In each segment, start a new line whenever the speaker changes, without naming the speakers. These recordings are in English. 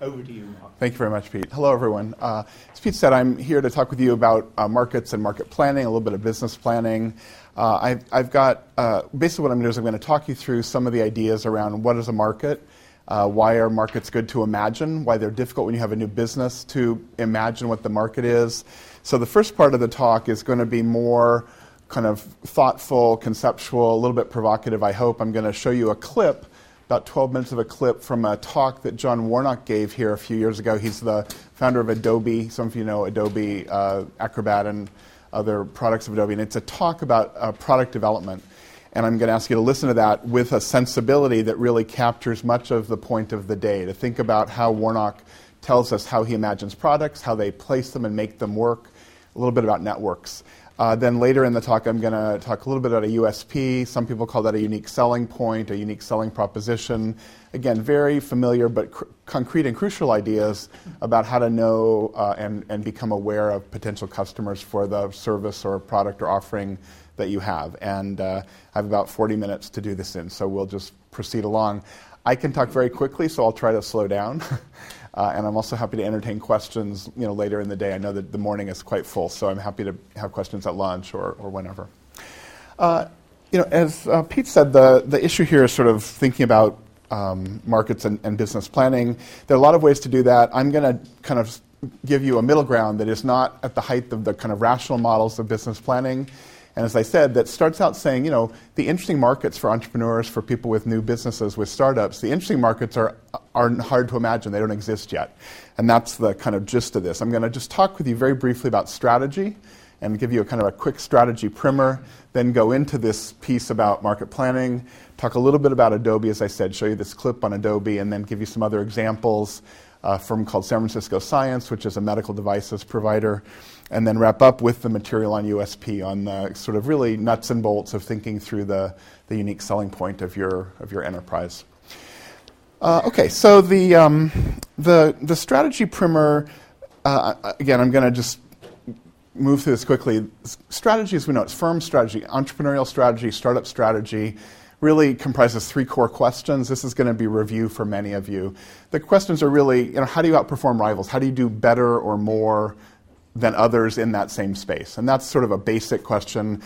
Over to you, Mark.
Thank you very much, Pete. Hello, everyone. Uh, as Pete said, I'm here to talk with you about uh, markets and market planning, a little bit of business planning. Uh, I've, I've, got uh, basically what I'm going to do is I'm going to talk you through some of the ideas around what is a market, uh, why are markets good to imagine, why they're difficult when you have a new business to imagine what the market is. So the first part of the talk is going to be more kind of thoughtful, conceptual, a little bit provocative, I hope. I'm going to show you a clip about 12 minutes of a clip from a talk that John Warnock gave here a few years ago. He's the founder of Adobe. Some of you know Adobe uh, Acrobat and other products of Adobe. And it's a talk about uh, product development. And I'm going to ask you to listen to that with a sensibility that really captures much of the point of the day, to think about how Warnock tells us how he imagines products, how they place them and make them work, a little bit about networks. Uh, then later in the talk, I'm going to talk a little bit about a USP. Some people call that a unique selling point, a unique selling proposition. Again, very familiar but cr- concrete and crucial ideas about how to know uh, and, and become aware of potential customers for the service or product or offering that you have. And uh, I have about 40 minutes to do this in, so we'll just proceed along. I can talk very quickly, so I'll try to slow down. Uh, and I'm also happy to entertain questions you know, later in the day. I know that the morning is quite full, so I'm happy to have questions at lunch or, or whenever. Uh, you know, as uh, Pete said, the, the issue here is sort of thinking about um, markets and, and, business planning. There are a lot of ways to do that. I'm going to kind of give you a middle ground that is not at the height of the kind of rational models of business planning and as I said, that starts out saying, you know, the interesting markets for entrepreneurs, for people with new businesses, with startups, the interesting markets are, are hard to imagine. They don't exist yet. And that's the kind of gist of this. I'm going to just talk with you very briefly about strategy and give you a kind of a quick strategy primer, then go into this piece about market planning, talk a little bit about Adobe, as I said, show you this clip on Adobe, and then give you some other examples. A firm called San Francisco Science, which is a medical devices provider and then wrap up with the material on USP on the sort of really nuts and bolts of thinking through the, the unique selling point of your, of your enterprise. Uh, okay, so the, um, the, the strategy primer, uh, again, I'm going to just move through this quickly. Strategy, as we know, it's firm strategy, entrepreneurial strategy, startup strategy really comprises three core questions. This is going to be review for many of you. The questions are really, you know, how do you outperform rivals? How do you do better or more than others in that same space? And that's sort of a basic question.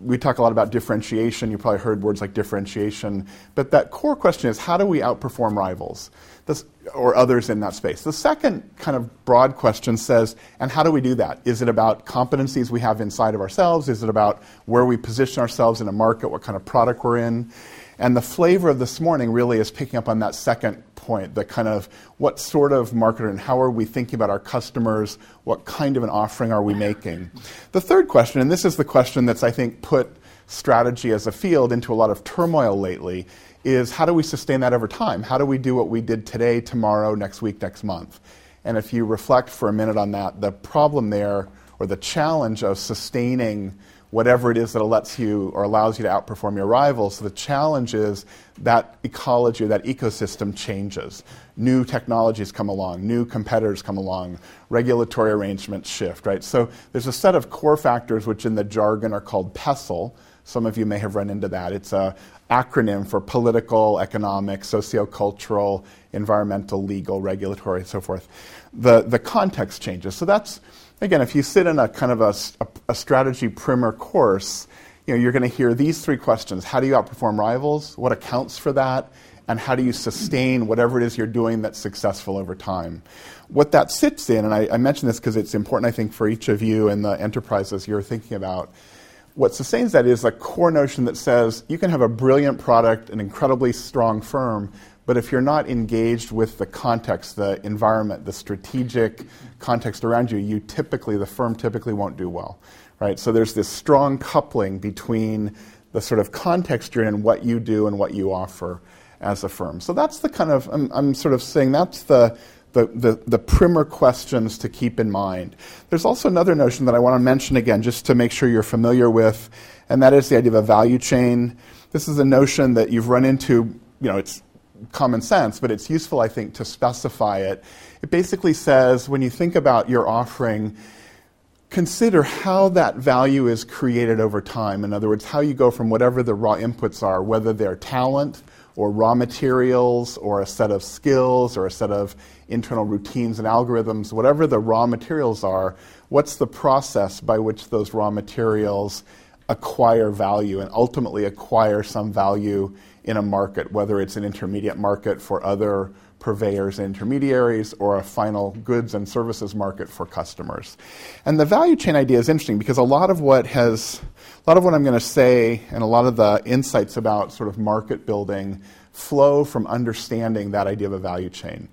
We talk a lot about differentiation. You probably heard words like differentiation. But that core question is how do we outperform rivals this, or others in that space? The second kind of broad question says, and how do we do that? Is it about competencies we have inside of ourselves? Is it about where we position ourselves in a market, what kind of product we're in? And the flavor of this morning really is picking up on that second point the kind of what sort of marketer and how are we thinking about our customers? What kind of an offering are we making? The third question, and this is the question that's, I think, put strategy as a field into a lot of turmoil lately, is how do we sustain that over time? How do we do what we did today, tomorrow, next week, next month? And if you reflect for a minute on that, the problem there, or the challenge of sustaining whatever it is that lets you or allows you to outperform your rivals. The challenge is that ecology or that ecosystem changes. New technologies come along, new competitors come along, regulatory arrangements shift, right? So there's a set of core factors which in the jargon are called PESTLE. Some of you may have run into that. It's an acronym for political, economic, sociocultural, environmental, legal, regulatory, and so forth. The, the context changes. So that's again, if you sit in a kind of a, a, a strategy primer course, you know, you're going to hear these three questions. How do you outperform rivals? What accounts for that? And how do you sustain whatever it is you're doing that's successful over time? What that sits in, and I, I mention this because it's important, I think, for each of you and the enterprises you're thinking about. What sustains that is a core notion that says you can have a brilliant product, an incredibly strong firm, but if you're not engaged with the context, the environment, the strategic context around you, you typically, the firm typically won't do well. Right? So there's this strong coupling between the sort of context you're in what you do and what you offer as a firm. So that's the kind of, I'm, I'm sort of saying that's the, the, the, the, primer questions to keep in mind. There's also another notion that I want to mention again, just to make sure you're familiar with, and that is the idea of a value chain. This is a notion that you've run into, you know, it's common sense, but it's useful, I think, to specify it. It basically says when you think about your offering, consider how that value is created over time. In other words, how you go from whatever the raw inputs are, whether they're talent or raw materials or a set of skills or a set of internal routines and algorithms, whatever the raw materials are, what's the process by which those raw materials acquire value and ultimately acquire some value in a market, whether it's an intermediate market for other purveyors and intermediaries or a final goods and services market for customers. And the value chain idea is interesting because a lot of what has a lot of what I'm going to say and a lot of the insights about sort of market building flow from understanding that idea of a value chain.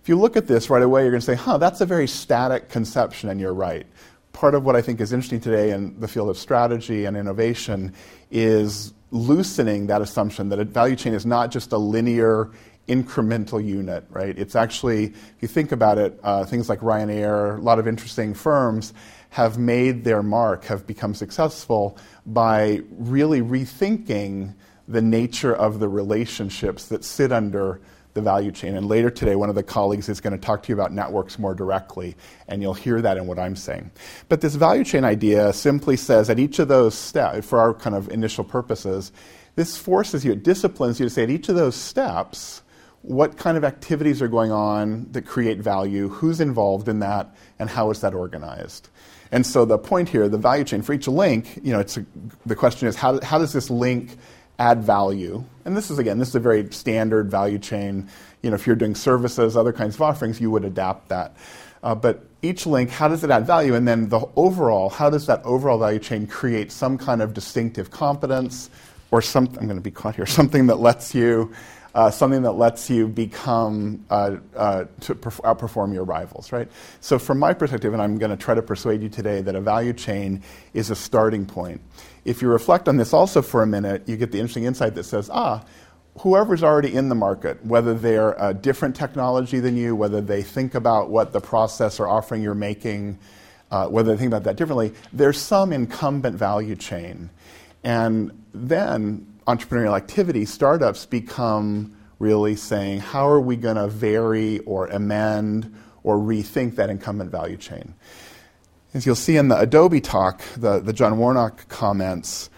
If you look at this right away, you're going to say, huh, that's a very static conception, and you're right. Part of what I think is interesting today in the field of strategy and innovation is loosening that assumption that a value chain is not just a linear incremental unit, right? It's actually, if you think about it, uh, things like Ryanair, a lot of interesting firms have made their mark, have become successful by really rethinking the nature of the relationships that sit under the value chain. And later today, one of the colleagues is going to talk to you about networks more directly, and you'll hear that in what I'm saying. But this value chain idea simply says at each of those steps, for our kind of initial purposes, this forces you, it disciplines you to say at each of those steps, what kind of activities are going on that create value, who's involved in that, and how is that organized. And so the point here, the value chain for each link, you know, it's a, the question is how, how does this link add value? And this is again, this is a very standard value chain. You know, if you're doing services, other kinds of offerings, you would adapt that. Uh, but each link, how does it add value? And then the overall, how does that overall value chain create some kind of distinctive competence or something? I'm going to be caught here. Something that lets you uh, something that lets you become uh, uh, to perf- outperform your rivals, right? So, from my perspective, and I'm going to try to persuade you today that a value chain is a starting point. If you reflect on this also for a minute, you get the interesting insight that says, ah, whoever's already in the market, whether they're a different technology than you, whether they think about what the process or offering you're making, uh, whether they think about that differently, there's some incumbent value chain. And then entrepreneurial activity, startups become really saying, how are we going to vary or amend or rethink that incumbent value chain? As you'll see in the Adobe talk, the, the John Warnock comments,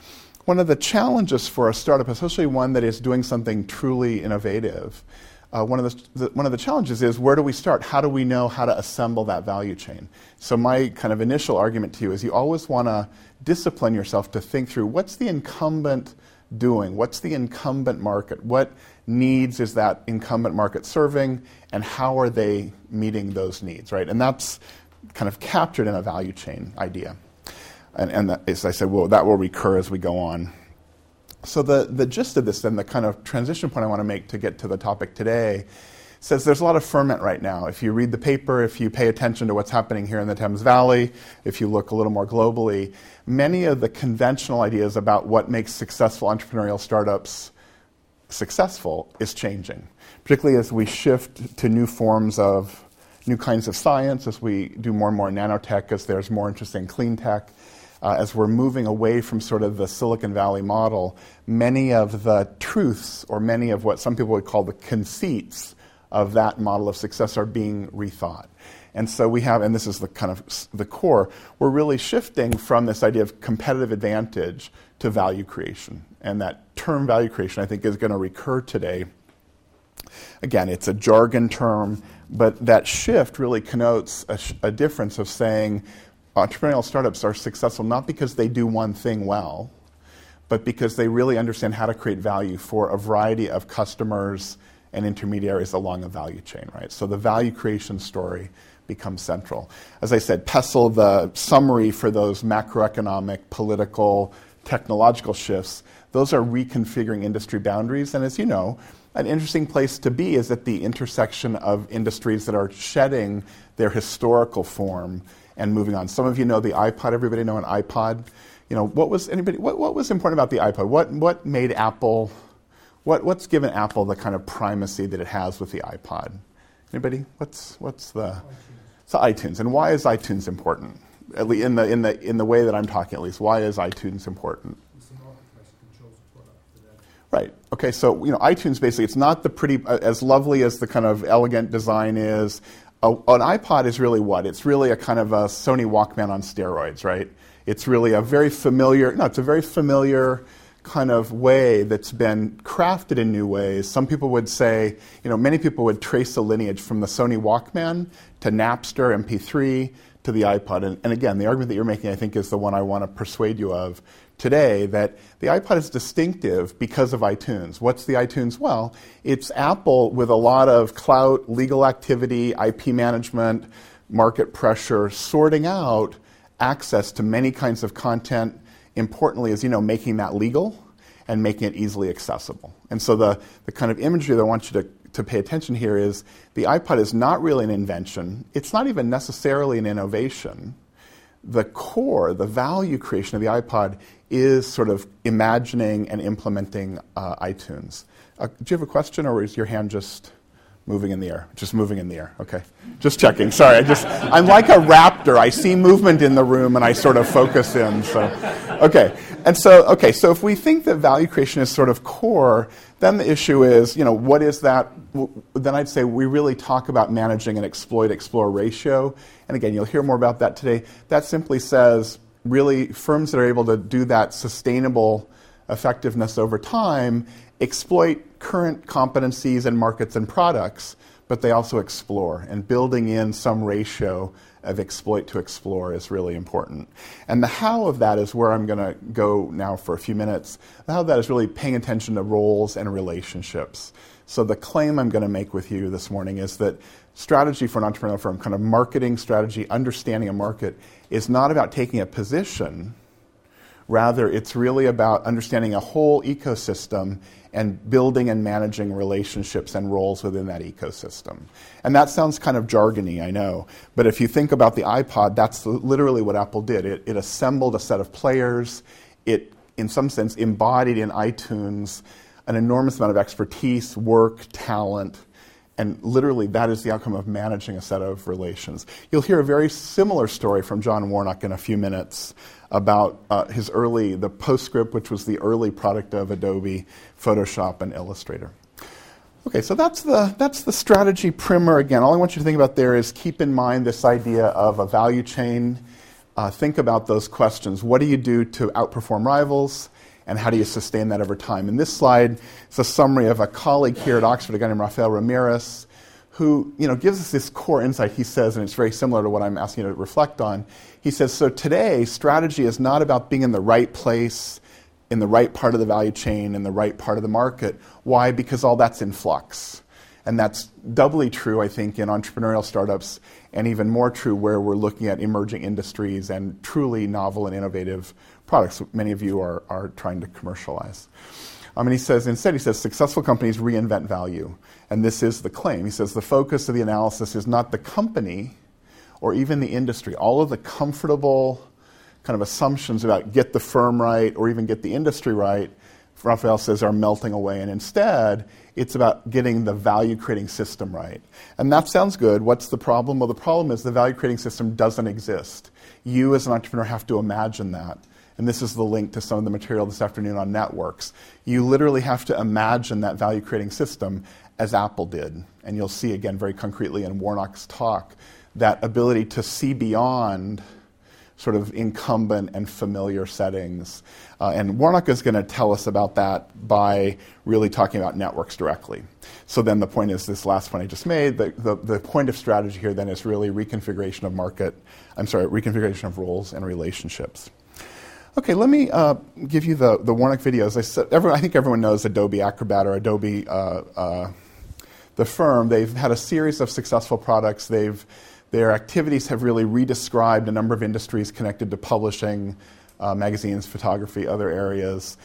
one of the challenges for a startup, especially one that is doing something truly innovative, uh, one, of the, the, one of the challenges is where do we start? How do we know how to assemble that value chain? So, my kind of initial argument to you is you always want to discipline yourself to think through what's the incumbent doing? What's the incumbent market? What needs is that incumbent market serving, and how are they meeting those needs, right? And that's kind of captured in a value chain idea. And, and that, as I said, well, that will recur as we go on. So, the, the gist of this, and the kind of transition point I want to make to get to the topic today says there's a lot of ferment right now. If you read the paper, if you pay attention to what's happening here in the Thames Valley, if you look a little more globally, many of the conventional ideas about what makes successful entrepreneurial startups successful is changing, particularly as we shift to new forms of new kinds of science, as we do more and more nanotech, as there's more interest in clean tech. Uh, as we're moving away from sort of the Silicon Valley model, many of the truths, or many of what some people would call the conceits of that model of success are being rethought. And so we have, and this is the kind of the core, we're really shifting from this idea of competitive advantage to value creation. And that term value creation, I think, is going to recur today. Again, it's a jargon term, but that shift really connotes a, sh- a difference of saying entrepreneurial startups are successful not because they do one thing well, but because they really understand how to create value for a variety of customers and intermediaries along a value chain, right? So the value creation story becomes central. As I said, PESTLE, the summary for those macroeconomic, political, technological shifts, those are reconfiguring industry boundaries. And as you know, an interesting place to be is at the intersection of industries that are shedding their historical form and moving on. Some of you know the iPod. Everybody know an iPod? You know, what was anybody what, what was important about the iPod? What what made Apple what, what's given Apple the kind of primacy that it has with the iPod? Anybody? What's, what's the. ITunes. It's iTunes. And why is iTunes important? At least in the, in, the, in the way that I'm talking, at least. Why is iTunes important? Right. Okay. So you know, iTunes basically it's not the pretty uh, as lovely as the kind of elegant design is. an iPod is really what? It's really a kind of a Sony Walkman on steroids, right? It's really a very familiar. No, it's a very familiar kind of way that's been crafted in new ways. Some people would say, you know, many people would trace the lineage from the Sony Walkman to Napster, MP3, to the iPod. And, and again, the argument that you're making, I think, is the one I want to persuade you of today that the iPod is distinctive because of iTunes. What's the iTunes? Well, it's Apple with a lot of clout, legal activity, IP management, market pressure, sorting out access to many kinds of content importantly is, you know, making that legal and making it easily accessible. And so the, the kind of imagery that I want you to, to pay attention here is the iPod is not really an invention. It's not even necessarily an innovation. The core, the value creation of the iPod is sort of imagining and implementing uh, iTunes. Uh, do you have a question, or is your hand just moving in the air? Just moving in the air. Okay. Just checking. Sorry. I just I'm like a raptor. I see movement in the room and I sort of focus in. So okay. And so okay, so if we think that value creation is sort of core, then the issue is, you know, what is that then I'd say we really talk about managing an exploit explore ratio. And again, you'll hear more about that today. That simply says really firms that are able to do that sustainable effectiveness over time exploit current competencies and markets and products, but they also explore. And building in some ratio of exploit to explore is really important. And the how of that is where I'm going to go now for a few minutes. The how of that is really paying attention to roles and relationships. So the claim I'm going to make with you this morning is that strategy for an entrepreneurial firm, kind of marketing strategy, understanding a market, is not about taking a position. Rather, it's really about understanding a whole ecosystem and building and managing relationships and roles within that ecosystem. And that sounds kind of jargony, I know. But if you think about the iPod, that's literally what Apple did. It, it assembled a set of players. It, in some sense, embodied in iTunes an enormous amount of expertise, work, talent, and literally that is the outcome of managing a set of relations. You'll hear a very similar story from John Warnock in a few minutes about uh, his early, the PostScript, which was the early product of Adobe, Photoshop, and Illustrator. Okay, so that's the, that's the strategy primer again. All I want you to think about there is keep in mind this idea of a value chain. Uh, think about those questions. What do you do to outperform rivals? And how do you sustain that over time? And this slide is a summary of a colleague here at Oxford, a guy named Rafael Ramirez, who you know, gives us this core insight, he says, and it's very similar to what I'm asking you to reflect on. He says, So today, strategy is not about being in the right place, in the right part of the value chain, in the right part of the market. Why? Because all that's in flux. And that's doubly true, I think, in entrepreneurial startups, and even more true where we're looking at emerging industries and truly novel and innovative products many of you are, are trying to commercialize. Um, mean, he says, instead, he says, successful companies reinvent value. And this is the claim. He says, the focus of the analysis is not the company or even the industry. All of the comfortable kind of assumptions about get the firm right or even get the industry right, Rafael says, are melting away. And instead, it's about getting the value creating system right. And that sounds good. What's the problem? Well, the problem is the value creating system doesn't exist. You, as an entrepreneur, have to imagine that and this is the link to some of the material this afternoon on networks. You literally have to imagine that value creating system as Apple did. And you'll see again very concretely in Warnock's talk that ability to see beyond sort of incumbent and familiar settings. Uh, and Warnock is going to tell us about that by really talking about networks directly. So then the point is this last point I just made, the, the, the point of strategy here then is really reconfiguration of market, I'm sorry, reconfiguration of roles and relationships. Okay, let me uh, give you the, the Warnock videos. I, said, everyone, I think everyone knows Adobe Acrobat or Adobe, uh, uh, the firm. They've had a series of successful products. They've, their activities have really redescribed a number of industries connected to publishing, uh, magazines, photography, other areas.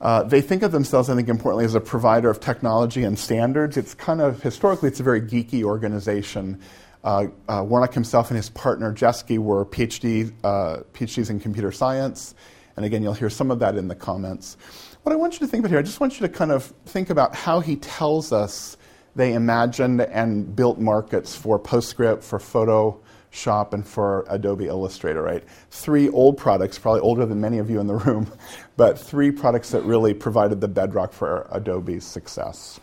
Uh, they think of themselves, I think, importantly, as a provider of technology and standards. It's kind of, historically, it's a very geeky organization. Uh, uh, Warnock himself and his partner Geschke were PhD, uh, PhDs in computer science. And again, you'll hear some of that in the comments. What I want you to think about here, I just want you to kind of think about how he tells us they imagined and built markets for PostScript, for Photoshop, and for Adobe Illustrator, right? Three old products, probably older than many of you in the room, but three products that really provided the bedrock for Adobe's success.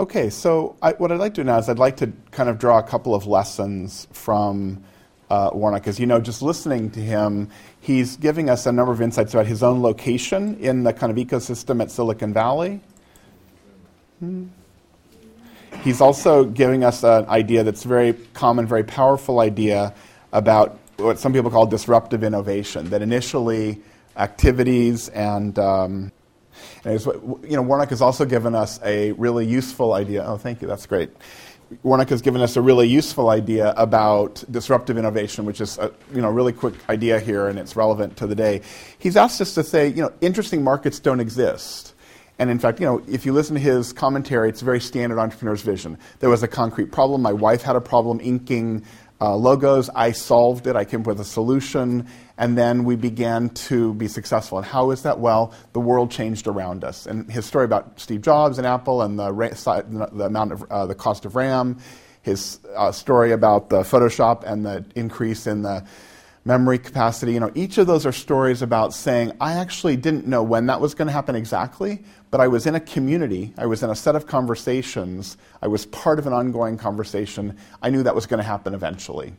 Okay, so I, what I'd like to do now is I'd like to kind of draw a couple of lessons from uh, Warnock. As you know, just listening to him, he's giving us a number of insights about his own location in the kind of ecosystem at Silicon Valley. Hmm. He's also giving us an idea that's very common, very powerful idea about what some people call disruptive innovation. That initially activities and um, and you know, Warnock has also given us a really useful idea. Oh, thank you. That's great. Warnock has given us a really useful idea about disruptive innovation, which is a you know, really quick idea here, and it's relevant to the day. He's asked us to say, you know, interesting markets don't exist. And in fact, you know, if you listen to his commentary, it's a very standard entrepreneur's vision. There was a concrete problem. My wife had a problem inking uh, logos. I solved it. I came up with a solution, and then we began to be successful. And how is that? Well, the world changed around us. And his story about Steve Jobs and Apple and the, the amount of uh, the cost of RAM, his uh, story about the Photoshop and the increase in the memory capacity. You know, each of those are stories about saying, I actually didn't know when that was going to happen exactly, but I was in a community, I was in a set of conversations, I was part of an ongoing conversation. I knew that was going to happen eventually.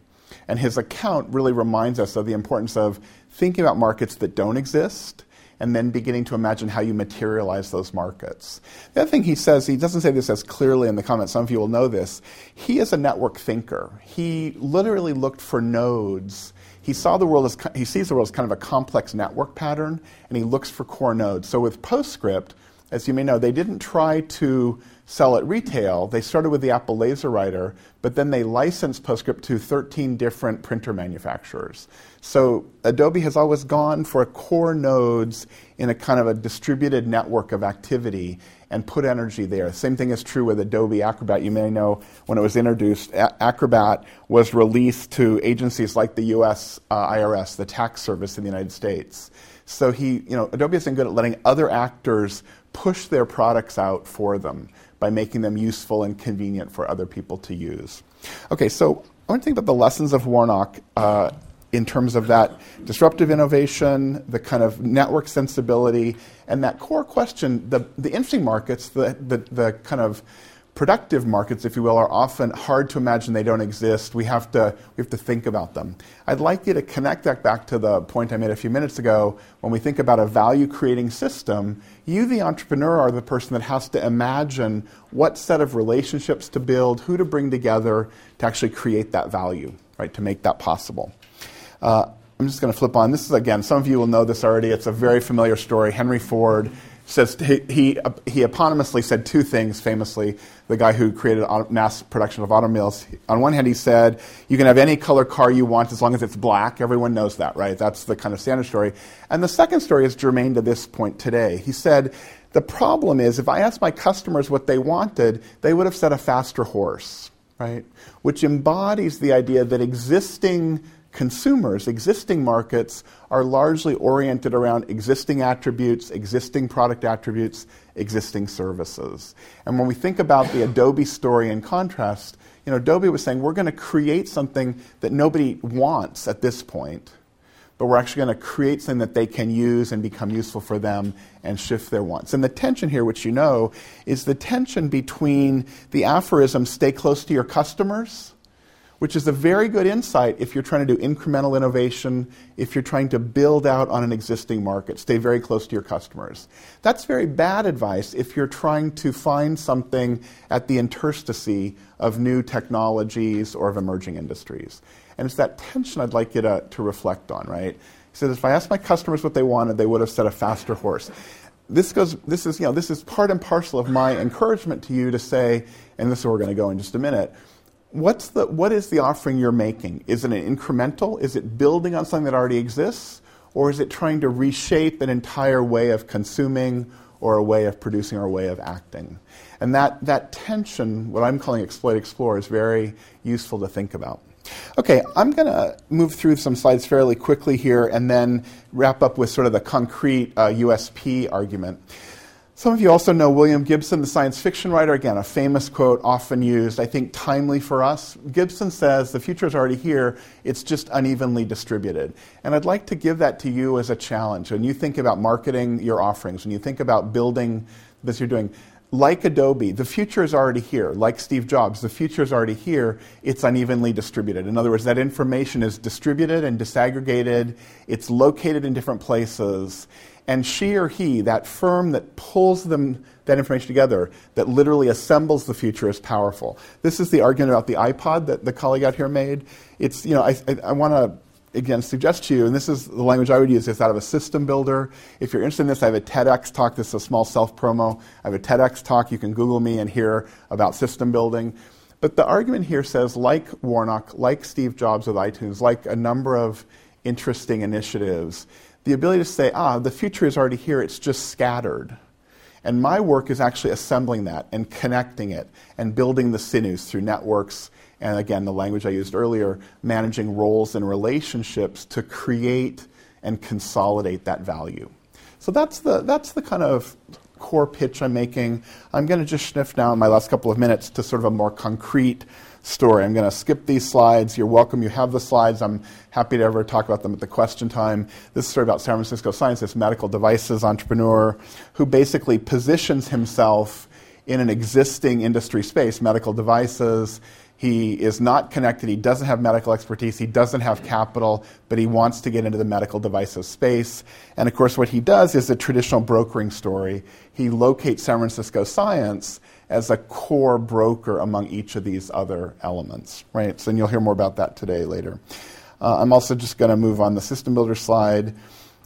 And his account really reminds us of the importance of thinking about markets that don't exist and then beginning to imagine how you materialize those markets. The other thing he says, he doesn't say this as clearly in the comments, some of you will know this. He is a network thinker. He literally looked for nodes he saw the world as he sees the world as kind of a complex network pattern, and he looks for core nodes. So with PostScript, as you may know, they didn't try to sell at retail. They started with the Apple LaserWriter, but then they licensed PostScript to 13 different printer manufacturers. So Adobe has always gone for core nodes in a kind of a distributed network of activity and put energy there. Same thing is true with Adobe Acrobat. You may know when it was introduced, A- Acrobat was released to agencies like the US uh, IRS, the tax service in the United States. So he, you know, Adobe isn't good at letting other actors push their products out for them by making them useful and convenient for other people to use. Okay, so I want to think about the lessons of Warnock uh, in terms of that disruptive innovation, the kind of network sensibility, and that core question. The, the interesting markets, the, the, the kind of productive markets, if you will, are often hard to imagine they don't exist. We have to, we have to think about them. I'd like you to connect that back to the point I made a few minutes ago. When we think about a value creating system, you, the entrepreneur, are the person that has to imagine what set of relationships to build, who to bring together to actually create that value, right, to make that possible. Uh, I'm just going to flip on. This is, again, some of you will know this already. It's a very familiar story. Henry Ford says he, he, he eponymously said two things famously. The guy who created mass production of automobiles. On one hand he said you can have any color car you want as long as it's black. Everyone knows that right? That's the kind of standard story. And the second story is germane to this point today. He said the problem is if i asked my customers what they wanted they would have said a faster horse right? Which embodies the idea that existing consumers, existing markets, are largely oriented around existing attributes, existing product attributes, existing services. And when we think about the Adobe story in contrast, you know, Adobe was saying we're going to create something that nobody wants at this point, but we're actually going to create something that they can use and become useful for them and shift their wants. And the tension here, which you know, is the tension between the aphorism stay close to your customers which is a very good insight if you're trying to do incremental innovation, if you're trying to build out on an existing market, stay very close to your customers. That's very bad advice if you're trying to find something at the interstice of new technologies or of emerging industries. And it's that tension I'd like you to, to reflect on, right? He says, if I asked my customers what they wanted, they would have said a faster horse. This goes, this is, you know, this is part and parcel of my encouragement to you to say, and this is where we're going to go in just a minute, what's the, what is the offering you're making? Is it an incremental? Is it building on something that already exists? Or is it trying to reshape an entire way of consuming or a way of producing or a way of acting? And that, that tension, what I'm calling exploit explore, is very useful to think about. Okay, I'm going to move through some slides fairly quickly here and then wrap up with sort of the concrete uh, USP argument. Some of you also know William Gibson, the science fiction writer. Again, a famous quote, often used, I think timely for us. Gibson says, The future is already here, it's just unevenly distributed. And I'd like to give that to you as a challenge. When you think about marketing your offerings, when you think about building this you're doing, like Adobe, the future is already here. Like Steve Jobs, the future is already here. It's unevenly distributed. In other words, that information is distributed and disaggregated, it's located in different places. And she or he, that firm that pulls them, that information together, that literally assembles the future, is powerful. This is the argument about the iPod that the colleague out here made. It's, you know, I, I, I want to again suggest to you, and this is the language I would use, is that of a system builder. If you're interested in this, I have a TEDx talk. This is a small self promo. I have a TEDx talk. You can Google me and hear about system building. But the argument here says, like Warnock, like Steve Jobs with iTunes, like a number of interesting initiatives, the ability to say, ah, the future is already here, it's just scattered. And my work is actually assembling that and connecting it and building the sinews through networks and again, the language I used earlier, managing roles and relationships to create and consolidate that value. So that's the, that's the kind of core pitch I'm making. I'm going to just sniff now in my last couple of minutes to sort of a more concrete story. I'm going to skip these slides. You're welcome. You have the slides. I'm happy to ever talk about them at the question time. This is a story about San Francisco scientist, medical devices entrepreneur, who basically positions himself in an existing industry space, medical devices, he is not connected. He doesn't have medical expertise. He doesn't have capital, but he wants to get into the medical devices space. And of course, what he does is a traditional brokering story. He locates San Francisco Science as a core broker among each of these other elements, right? So, and you'll hear more about that today later. Uh, I'm also just going to move on the system builder slide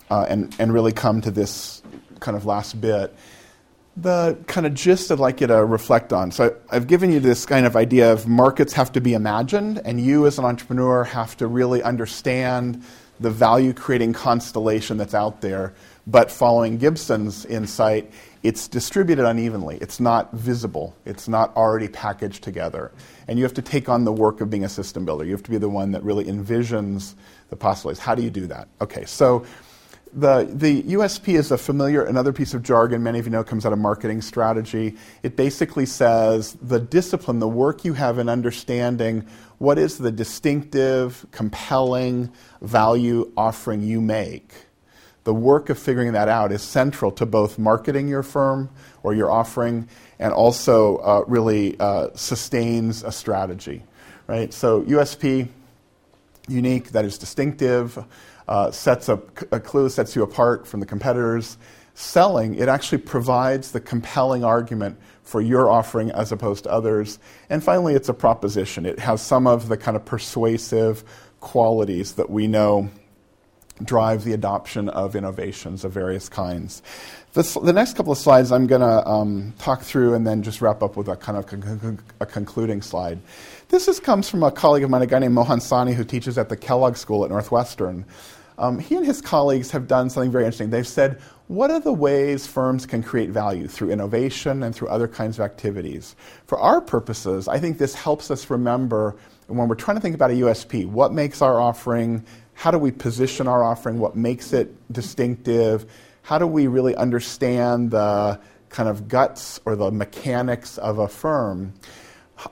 uh, and, and really come to this kind of last bit the kind of gist I'd like you to reflect on. So I've given you this kind of idea of markets have to be imagined, and you as an entrepreneur have to really understand the value creating constellation that's out there. But following Gibson's insight, it's distributed unevenly. It's not visible. It's not already packaged together. And you have to take on the work of being a system builder. You have to be the one that really envisions the possibilities. How do you do that? Okay, so the, the USP is a familiar, another piece of jargon many of you know comes out of marketing strategy. It basically says the discipline, the work you have in understanding what is the distinctive, compelling value offering you make. The work of figuring that out is central to both marketing your firm or your offering and also uh, really uh, sustains a strategy. Right? So, USP, unique, that is distinctive uh, sets a, a clue, sets you apart from the competitors. Selling, it actually provides the compelling argument for your offering as opposed to others. And finally, it's a proposition. It has some of the kind of persuasive qualities that we know drive the adoption of innovations of various kinds. This, the next couple of slides I'm going to um, talk through and then just wrap up with a kind of con- a concluding slide. This is, comes from a colleague of mine, a guy named Mohan Sawhney, who teaches at the Kellogg School at Northwestern. Um, he and his colleagues have done something very interesting. They've said, what are the ways firms can create value through innovation and through other kinds of activities? For our purposes, I think this helps us remember when we're trying to think about a USP, what makes our offering, how do we position our offering, what makes it distinctive, how do we really understand the kind of guts or the mechanics of a firm?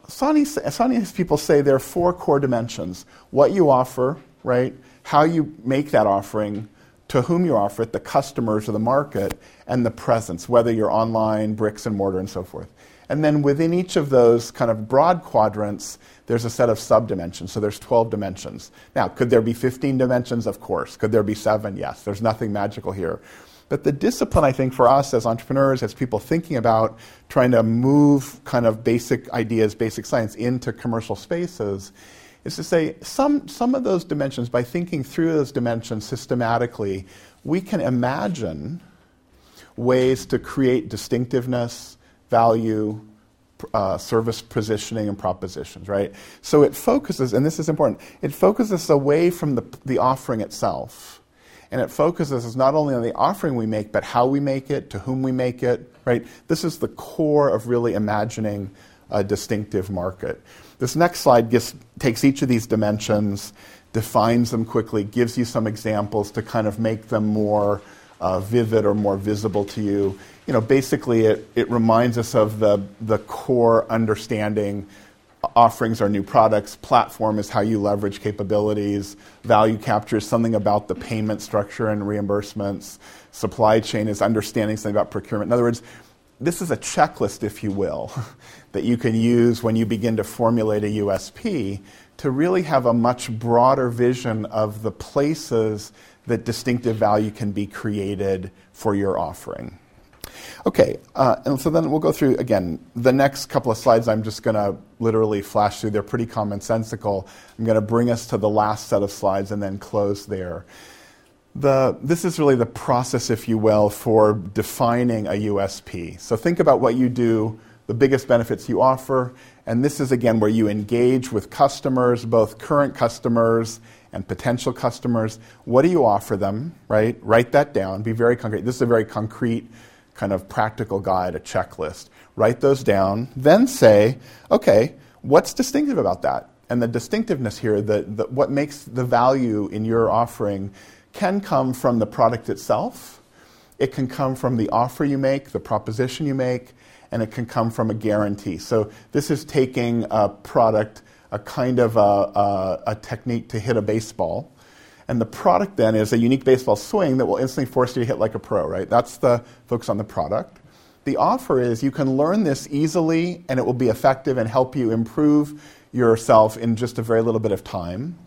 Sawhney's people say there are four core dimensions what you offer, right? how you make that offering, to whom you offer it, the customers or the market, and the presence, whether you're online, bricks and mortar, and so forth. And then within each of those kind of broad quadrants, there's a set of subdimensions. So there's 12 dimensions. Now, could there be 15 dimensions? Of course. Could there be seven? Yes. There's nothing magical here. But the discipline, I think, for us as entrepreneurs, as people thinking about trying to move kind of basic ideas, basic science into commercial spaces, is to say some, some of those dimensions, by thinking through those dimensions systematically, we can imagine ways to create distinctiveness, value, uh, service positioning, and propositions, right? So it focuses, and this is important, it focuses away from the, the offering itself. And it focuses not only on the offering we make, but how we make it, to whom we make it, right? This is the core of really imagining a distinctive market. This next slide gets, takes each of these dimensions, defines them quickly, gives you some examples to kind of make them more uh, vivid or more visible to you. You know, basically, it, it reminds us of the, the core understanding. Offerings are new products. Platform is how you leverage capabilities. Value capture is something about the payment structure and reimbursements. Supply chain is understanding something about procurement. In other words, this is a checklist, if you will, that you can use when you begin to formulate a USP to really have a much broader vision of the places that distinctive value can be created for your offering. Okay, uh, and so then we'll go through again the next couple of slides. I'm just going to literally flash through. They're pretty commonsensical. I'm going to bring us to the last set of slides and then close there. The, this is really the process, if you will, for defining a USP. So think about what you do, the biggest benefits you offer, and this is again where you engage with customers, both current customers and potential customers. What do you offer them, right? Write that down, be very concrete. This is a very concrete kind of practical guide, a checklist. Write those down, then say, okay, what's distinctive about that? And the distinctiveness here, the, the, what makes the value in your offering can come from the product itself, it can come from the offer you make, the proposition you make, and it can come from a guarantee. So this is taking a product, a kind of a, a, a technique to hit a baseball. And the product then is a unique baseball swing that will instantly force you to hit like a pro, right? That's the focus on the product. The offer is you can learn this easily and it will be effective and help you improve yourself in just a very little bit of time.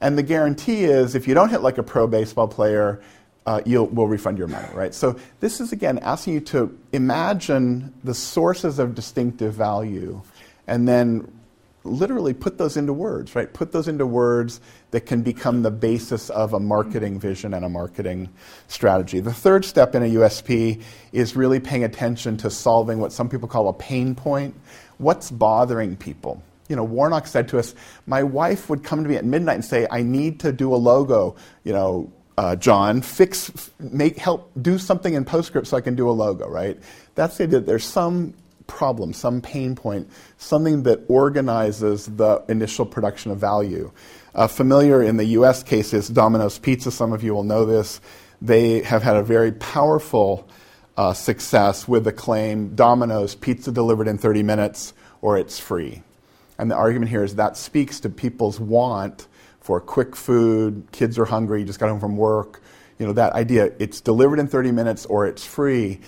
And the guarantee is if you don't hit like a pro baseball player, uh, you'll, we'll refund your money, right? So this is, again, asking you to imagine the sources of distinctive value and then literally put those into words, right? Put those into words that can become the basis of a marketing vision and a marketing strategy. The third step in a USP is really paying attention to solving what some people call a pain point. What's bothering people? you know, Warnock said to us, my wife would come to me at midnight and say, I need to do a logo, you know, uh, John, fix, make, help, do something in PostScript so I can do a logo, right? That's the idea. There's some problem, some pain point, something that organizes the initial production of value. Uh, familiar in the US case is Domino's Pizza. Some of you will know this. They have had a very powerful uh, success with the claim Domino's pizza delivered in 30 minutes or it's free. And the argument here is that speaks to people's want for quick food, kids are hungry, you just got home from work. You know, that idea, it's delivered in 30 minutes or it's free,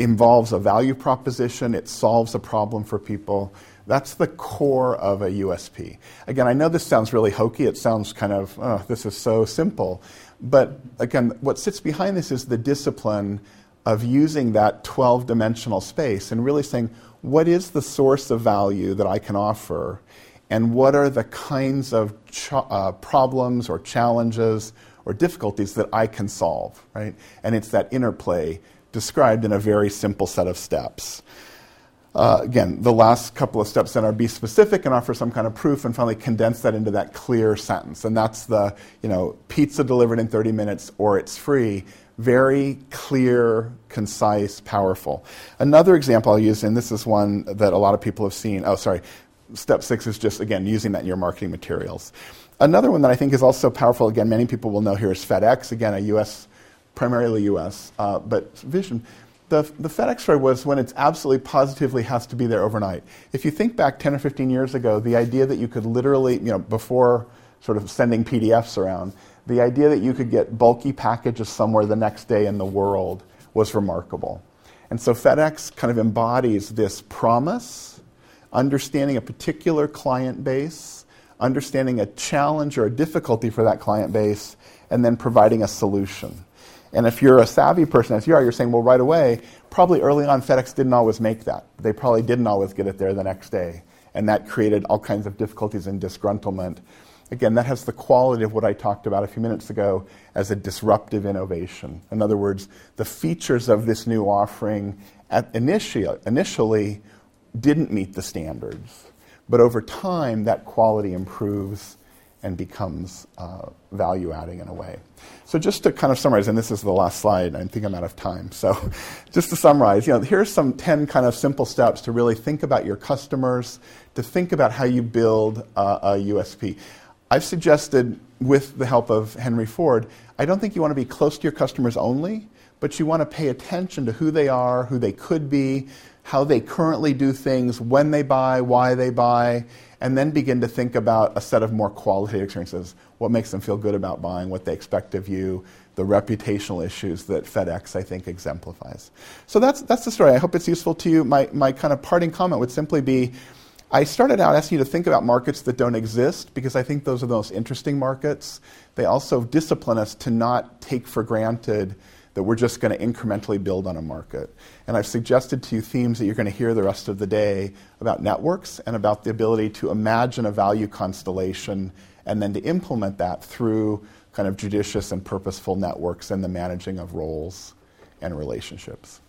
involves a value proposition, it solves a problem for people. That's the core of a USP. Again, I know this sounds really hokey, it sounds kind of, oh, this is so simple. But again, what sits behind this is the discipline of using that 12 dimensional space and really saying, what is the source of value that I can offer, and what are the kinds of ch- uh, problems or challenges or difficulties that I can solve, right? And it's that interplay described in a very simple set of steps. Uh, again, the last couple of steps then are be specific and offer some kind of proof, and finally condense that into that clear sentence. And that's the, you know, pizza delivered in 30 minutes or it's free very clear, concise, powerful. Another example I'll use, and this is one that a lot of people have seen. Oh, sorry. Step six is just, again, using that in your marketing materials. Another one that I think is also powerful, again, many people will know here is FedEx, again, a US, primarily US, uh, but vision. The, the FedEx story was when it's absolutely positively has to be there overnight. If you think back 10 or 15 years ago, the idea that you could literally, you know, before sort of sending PDFs around, the idea that you could get bulky packages somewhere the next day in the world was remarkable. And so FedEx kind of embodies this promise, understanding a particular client base, understanding a challenge or a difficulty for that client base, and then providing a solution. And if you're a savvy person, as you are, you're saying, well, right away, probably early on, FedEx didn't always make that. They probably didn't always get it there the next day. And that created all kinds of difficulties and disgruntlement Again, that has the quality of what I talked about a few minutes ago as a disruptive innovation. In other words, the features of this new offering initially, initially didn't meet the standards, but over time that quality improves and becomes uh, value adding in a way. So just to kind of summarize, and this is the last slide, I think I'm out of time. So just to summarize, you know, here's some 10 kind of simple steps to really think about your customers, to think about how you build uh, a USP. I've suggested, with the help of Henry Ford, I don't think you want to be close to your customers only, but you want to pay attention to who they are, who they could be, how they currently do things, when they buy, why they buy, and then begin to think about a set of more qualitative experiences. What makes them feel good about buying, what they expect of you, the reputational issues that FedEx, I think, exemplifies. So that's, that's the story. I hope it's useful to you. My, my kind of parting comment would simply be I started out asking you to think about markets that don't exist because I think those are the most interesting markets. They also discipline us to not take for granted that we're just going to incrementally build on a market. And I've suggested to you themes that you're going to hear the rest of the day about networks and about the ability to imagine a value constellation and then to implement that through kind of judicious and purposeful networks and the managing of roles and relationships.